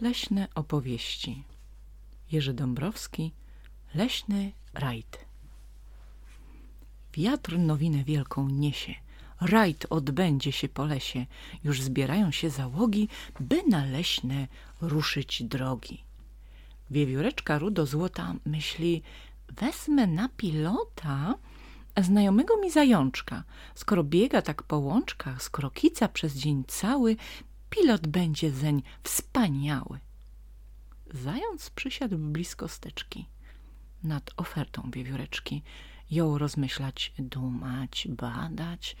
Leśne opowieści. Jerzy Dąbrowski Leśny rajd. Wiatr nowinę wielką niesie. Rajd odbędzie się po lesie. Już zbierają się załogi By na leśne ruszyć drogi. Wiewióreczka rudo złota myśli Wezmę na pilota znajomego mi zajączka. Skoro biega tak po łączkach, skoro kica przez dzień cały, pilot będzie zeń wspaniały. Zając przysiadł blisko steczki. Nad ofertą wiewióreczki jął rozmyślać, dumać, badać.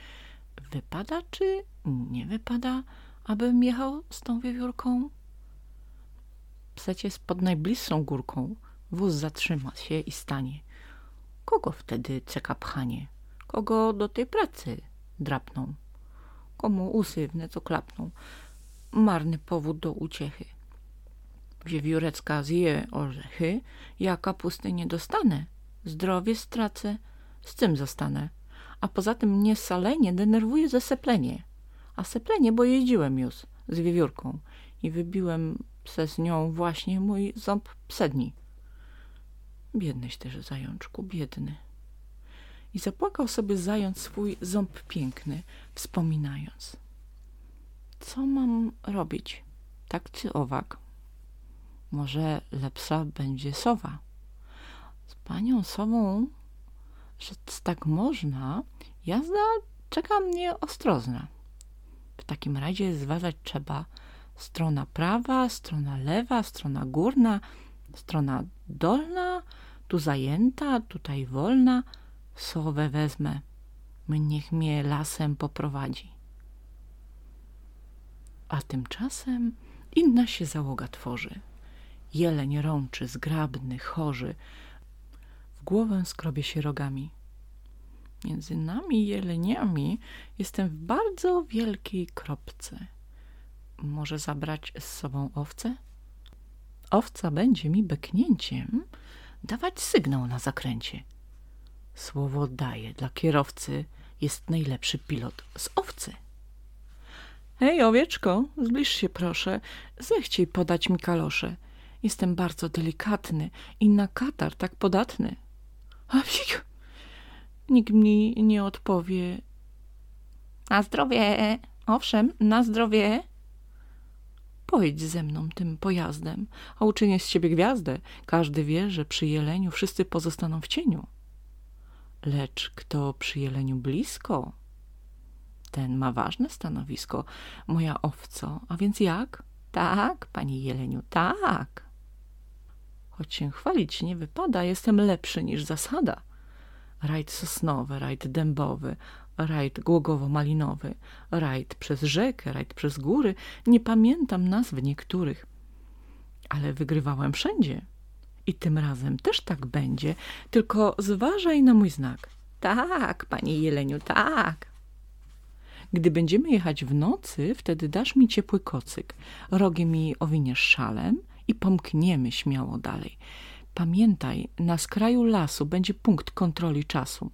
Wypada czy nie wypada, abym jechał z tą wiewiórką? Przecież pod najbliższą górką wóz zatrzyma się i stanie. Kogo wtedy czeka pchanie? Kogo do tej pracy drapną? Komu usy co klapną? Marny powód do uciechy. Wiewiórecka zje orzechy, ja kapusty nie dostanę, zdrowie stracę, z czym zostanę? A poza tym mnie salenie denerwuje zeseplenie. A seplenie, bo jeździłem już z wiewiórką i wybiłem przez nią właśnie mój ząb przedni. Biednyś też zajączku, biedny. I zapłakał sobie zając swój ząb piękny, wspominając – co mam robić? Tak czy owak? Może lepsza będzie sowa. Z panią sową, że tak można, jazda czeka mnie ostrozna. W takim razie zważać trzeba strona prawa, strona lewa, strona górna, strona dolna, tu zajęta, tutaj wolna. Sowę wezmę, niech mnie lasem poprowadzi. A tymczasem inna się załoga tworzy. Jeleń rączy, zgrabny, chorzy. W głowę skrobie się rogami. Między nami jeleniami jestem w bardzo wielkiej kropce. Może zabrać z sobą owcę? Owca będzie mi beknięciem dawać sygnał na zakręcie. Słowo daje dla kierowcy jest najlepszy pilot z owcy. Hej, owieczko, zbliż się proszę, zechciej podać mi kalosze. Jestem bardzo delikatny i na katar tak podatny. A psik, nikt mi nie odpowie. Na zdrowie, owszem, na zdrowie. Pojedź ze mną tym pojazdem, a uczynię z ciebie gwiazdę. Każdy wie, że przy jeleniu wszyscy pozostaną w cieniu. Lecz kto przy jeleniu blisko, ten ma ważne stanowisko, moja owco. A więc jak? Tak, pani Jeleniu, tak. Choć się chwalić nie wypada, jestem lepszy niż zasada. Rajd sosnowy, rajd dębowy, rajd głogowo-malinowy, rajd przez rzekę, rajd przez góry. Nie pamiętam nazw niektórych, ale wygrywałem wszędzie. I tym razem też tak będzie, tylko zważaj na mój znak. Tak, pani Jeleniu, tak. Gdy będziemy jechać w nocy, wtedy dasz mi ciepły kocyk, rogiem mi owiniesz szalem i pomkniemy śmiało dalej. Pamiętaj, na skraju lasu będzie punkt kontroli czasu.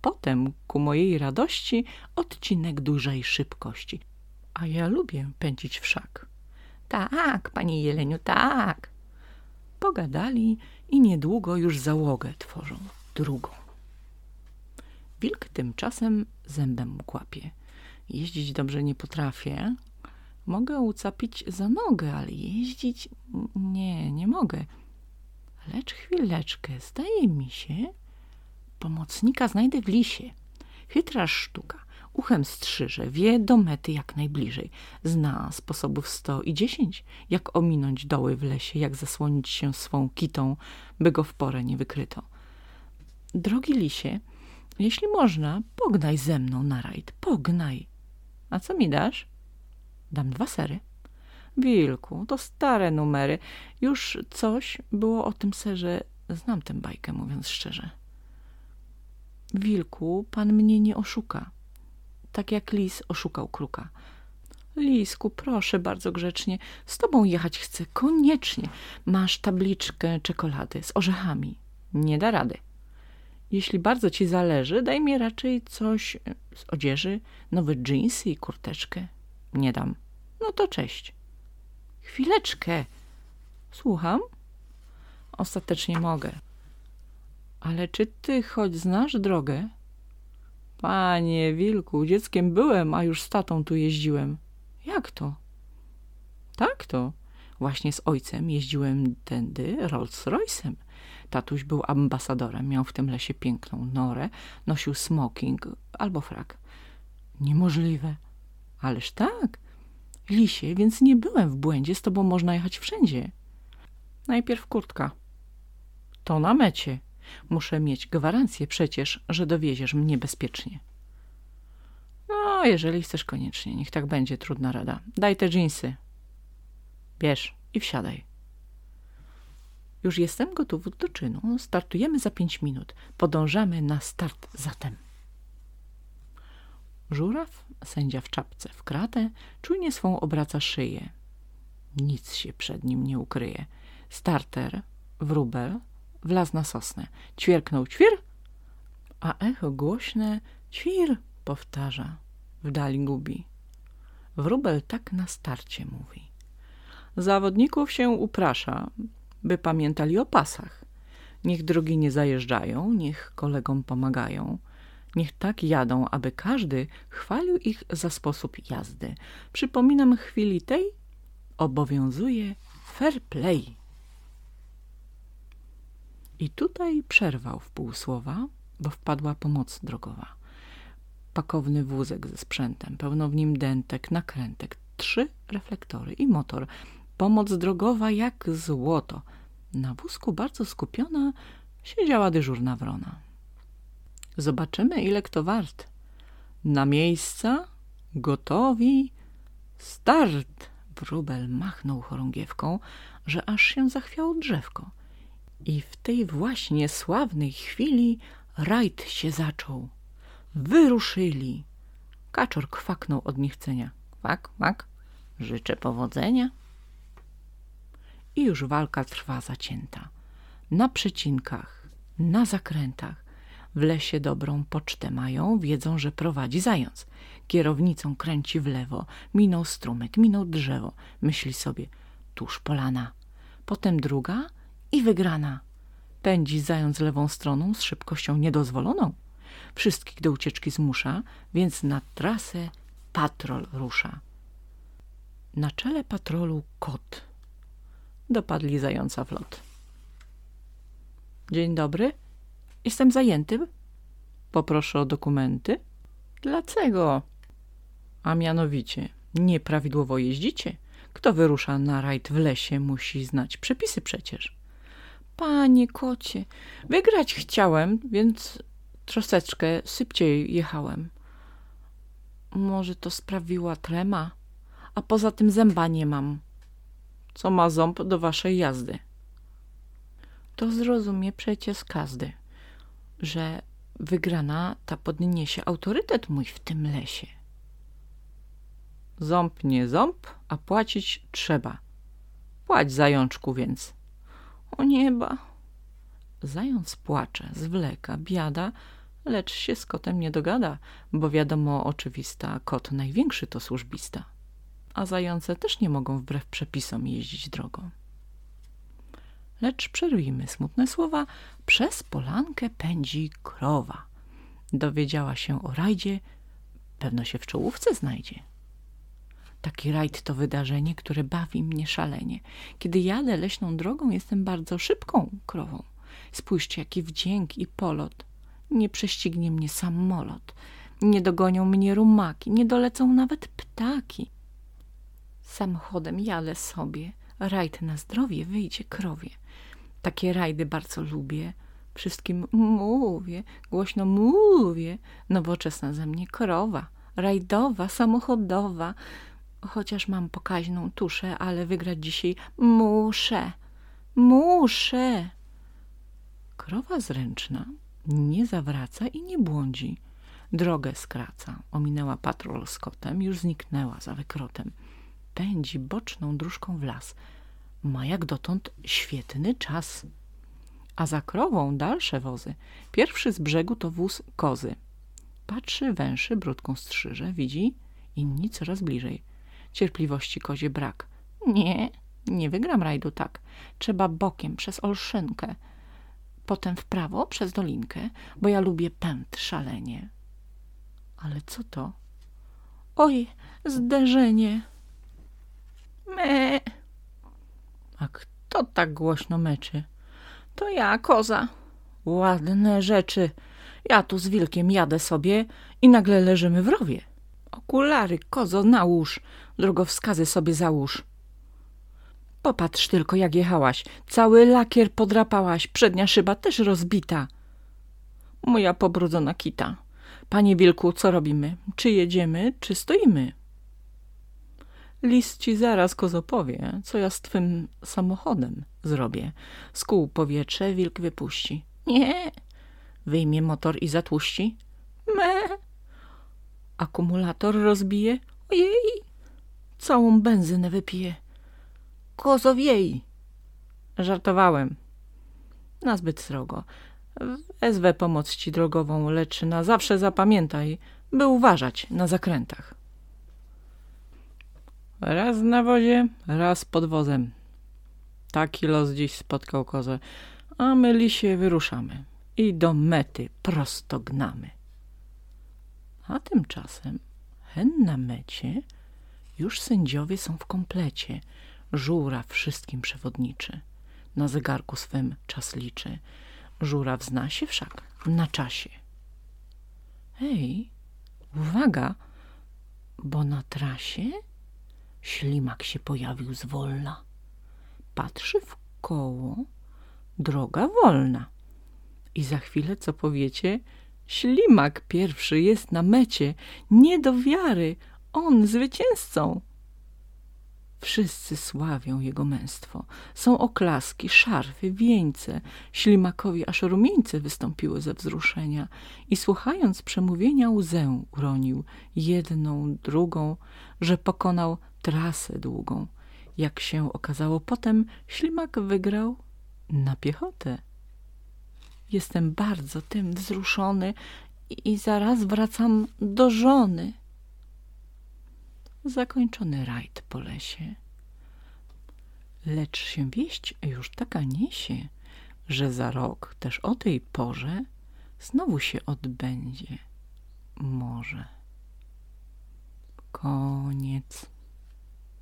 Potem, ku mojej radości, odcinek dużej szybkości. A ja lubię pędzić wszak. Tak, pani Jeleniu, tak. Pogadali i niedługo już załogę tworzą, drugą. Wilk tymczasem zębem kłapie. Jeździć dobrze nie potrafię. Mogę ucapić za nogę, ale jeździć nie, nie mogę. Lecz chwileczkę, zdaje mi się, pomocnika znajdę w lisie. Chytra sztuka, uchem strzyże, wie do mety jak najbliżej. Zna sposobów sto i dziesięć, jak ominąć doły w lesie, jak zasłonić się swą kitą, by go w porę nie wykryto. Drogi lisie, jeśli można, pognaj ze mną na rajd, pognaj. A co mi dasz? Dam dwa sery. Wilku, to stare numery. Już coś było o tym serze. Znam tę bajkę, mówiąc szczerze. Wilku, pan mnie nie oszuka. Tak jak lis oszukał kruka. Lisku, proszę bardzo grzecznie, z tobą jechać chcę, koniecznie. Masz tabliczkę czekolady z orzechami. Nie da rady. Jeśli bardzo ci zależy, daj mi raczej coś z odzieży, nowe dżinsy i kurteczkę. Nie dam. No to cześć. chwileczkę. Słucham? Ostatecznie mogę. Ale czy ty choć znasz drogę? Panie Wilku, dzieckiem byłem, a już z tatą tu jeździłem. Jak to? Tak to. Właśnie z ojcem jeździłem tędy Rolls Royce'em. Tatuś był ambasadorem, miał w tym lesie piękną norę, nosił smoking albo frak. Niemożliwe. Ależ tak. Lisie, więc nie byłem w błędzie, z tobą można jechać wszędzie. Najpierw kurtka. To na mecie. Muszę mieć gwarancję przecież, że dowieziesz mnie bezpiecznie. No, jeżeli chcesz koniecznie, niech tak będzie, trudna rada. Daj te dżinsy. Bierz i wsiadaj. Już jestem gotów do czynu. Startujemy za pięć minut. Podążamy na start zatem. Żuraw, sędzia w czapce w kratę, czujnie swą obraca szyję. Nic się przed nim nie ukryje. Starter, wróbel, wlazł na sosnę. Ćwierknął ćwir, a echo głośne ćwir powtarza. W dali gubi. Wróbel tak na starcie mówi. Zawodników się uprasza, by pamiętali o pasach. Niech drogi nie zajeżdżają, niech kolegom pomagają. Niech tak jadą, aby każdy chwalił ich za sposób jazdy. Przypominam chwili tej obowiązuje fair play. I tutaj przerwał w pół słowa, bo wpadła pomoc drogowa. Pakowny wózek ze sprzętem, pełno w nim dentek, nakrętek, trzy reflektory i motor. Pomoc drogowa jak złoto. Na wózku bardzo skupiona siedziała dyżurna wrona. Zobaczymy, ile kto wart. Na miejsca, gotowi, start! Wróbel machnął chorągiewką, że aż się zachwiało drzewko. I w tej właśnie sławnej chwili rajd się zaczął. Wyruszyli. Kaczor kwaknął od niechcenia. Kwak, kwak, życzę powodzenia. I już walka trwa zacięta. Na przecinkach, na zakrętach. W lesie dobrą pocztę mają, wiedzą, że prowadzi zając. Kierownicą kręci w lewo, minął strumyk, minął drzewo. Myśli sobie, tuż polana. Potem druga i wygrana. Pędzi zając lewą stroną z szybkością niedozwoloną. Wszystkich do ucieczki zmusza, więc na trasę patrol rusza. Na czele patrolu kot. Dopadli zająca w lot. Dzień dobry. Jestem zajęty. Poproszę o dokumenty. Dlaczego? A mianowicie, nieprawidłowo jeździcie. Kto wyrusza na rajd w lesie, musi znać przepisy przecież. Panie kocie, wygrać chciałem, więc troszeczkę szybciej jechałem. Może to sprawiła trema, a poza tym zęba nie mam. Co ma ząb do waszej jazdy? To zrozumie przecież każdy, że wygrana ta podniesie autorytet mój w tym lesie. Ząb nie ząb, a płacić trzeba. Płać zajączku więc. O nieba! Zając płacze, zwleka, biada, lecz się z kotem nie dogada, bo wiadomo oczywista, kot największy to służbista. A zające też nie mogą wbrew przepisom jeździć drogą. Lecz przerwijmy smutne słowa, przez polankę pędzi krowa. Dowiedziała się o rajdzie, pewno się w czołówce znajdzie. Taki rajd to wydarzenie, które bawi mnie szalenie. Kiedy jadę leśną drogą, jestem bardzo szybką krową. Spójrzcie, jaki wdzięk i polot. Nie prześcignie mnie samolot. Nie dogonią mnie rumaki, nie dolecą nawet ptaki. Samochodem jadę sobie. Rajd na zdrowie wyjdzie krowie. Takie rajdy bardzo lubię. Wszystkim mówię, głośno mówię. Nowoczesna ze mnie krowa. Rajdowa, samochodowa chociaż mam pokaźną tuszę, ale wygrać dzisiaj muszę, muszę. Krowa zręczna nie zawraca i nie błądzi. Drogę skraca. Ominęła patrol z kotem, już zniknęła za wykrotem. Pędzi boczną dróżką w las. Ma jak dotąd świetny czas. A za krową dalsze wozy. Pierwszy z brzegu to wóz kozy. Patrzy, węszy, brudką strzyże, widzi inni coraz bliżej. Cierpliwości kozie brak. Nie, nie wygram rajdu tak. Trzeba bokiem przez Olszynkę, potem w prawo przez Dolinkę, bo ja lubię pęd szalenie. Ale co to? Oj, zderzenie. Me. A kto tak głośno meczy? To ja, koza. Ładne rzeczy. Ja tu z wilkiem jadę sobie i nagle leżymy w rowie. Okulary, kozo, nałóż. Drogowskazy sobie załóż. Popatrz tylko, jak jechałaś. Cały lakier podrapałaś, przednia szyba też rozbita. Moja pobrudzona kita. Panie Wilku, co robimy? Czy jedziemy, czy stoimy? Lis ci zaraz kozo powie, co ja z twym samochodem zrobię. Z powietrze wilk wypuści. Nie. Wyjmie motor i zatłuści. Me. Akumulator rozbije. Ojej. Całą benzynę wypije. Kozo wiej. Żartowałem. Nazbyt srogo. Wezwę pomoc ci drogową, lecz na zawsze zapamiętaj, by uważać na zakrętach. Raz na wozie, raz pod wozem. Taki los dziś spotkał kozę, a my lisie wyruszamy i do mety prosto gnamy. A tymczasem hen na mecie już sędziowie są w komplecie. Żuraw wszystkim przewodniczy, na zegarku swym czas liczy. Żuraw zna się wszak na czasie. Hej, uwaga, bo na trasie ślimak się pojawił zwolna. Patrzy w koło, droga wolna. I za chwilę, co powiecie, ślimak pierwszy jest na mecie, nie do wiary, on zwycięzcą. Wszyscy sławią jego męstwo. Są oklaski, szarfy, wieńce. Ślimakowi aż rumieńce wystąpiły ze wzruszenia i słuchając przemówienia łzę uronił, jedną, drugą, że pokonał trasę długą. Jak się okazało potem, ślimak wygrał na piechotę. Jestem bardzo tym wzruszony i zaraz wracam do żony. Zakończony rajd po lesie. Lecz się wieść już taka niesie, że za rok też o tej porze znowu się odbędzie może. Koniec.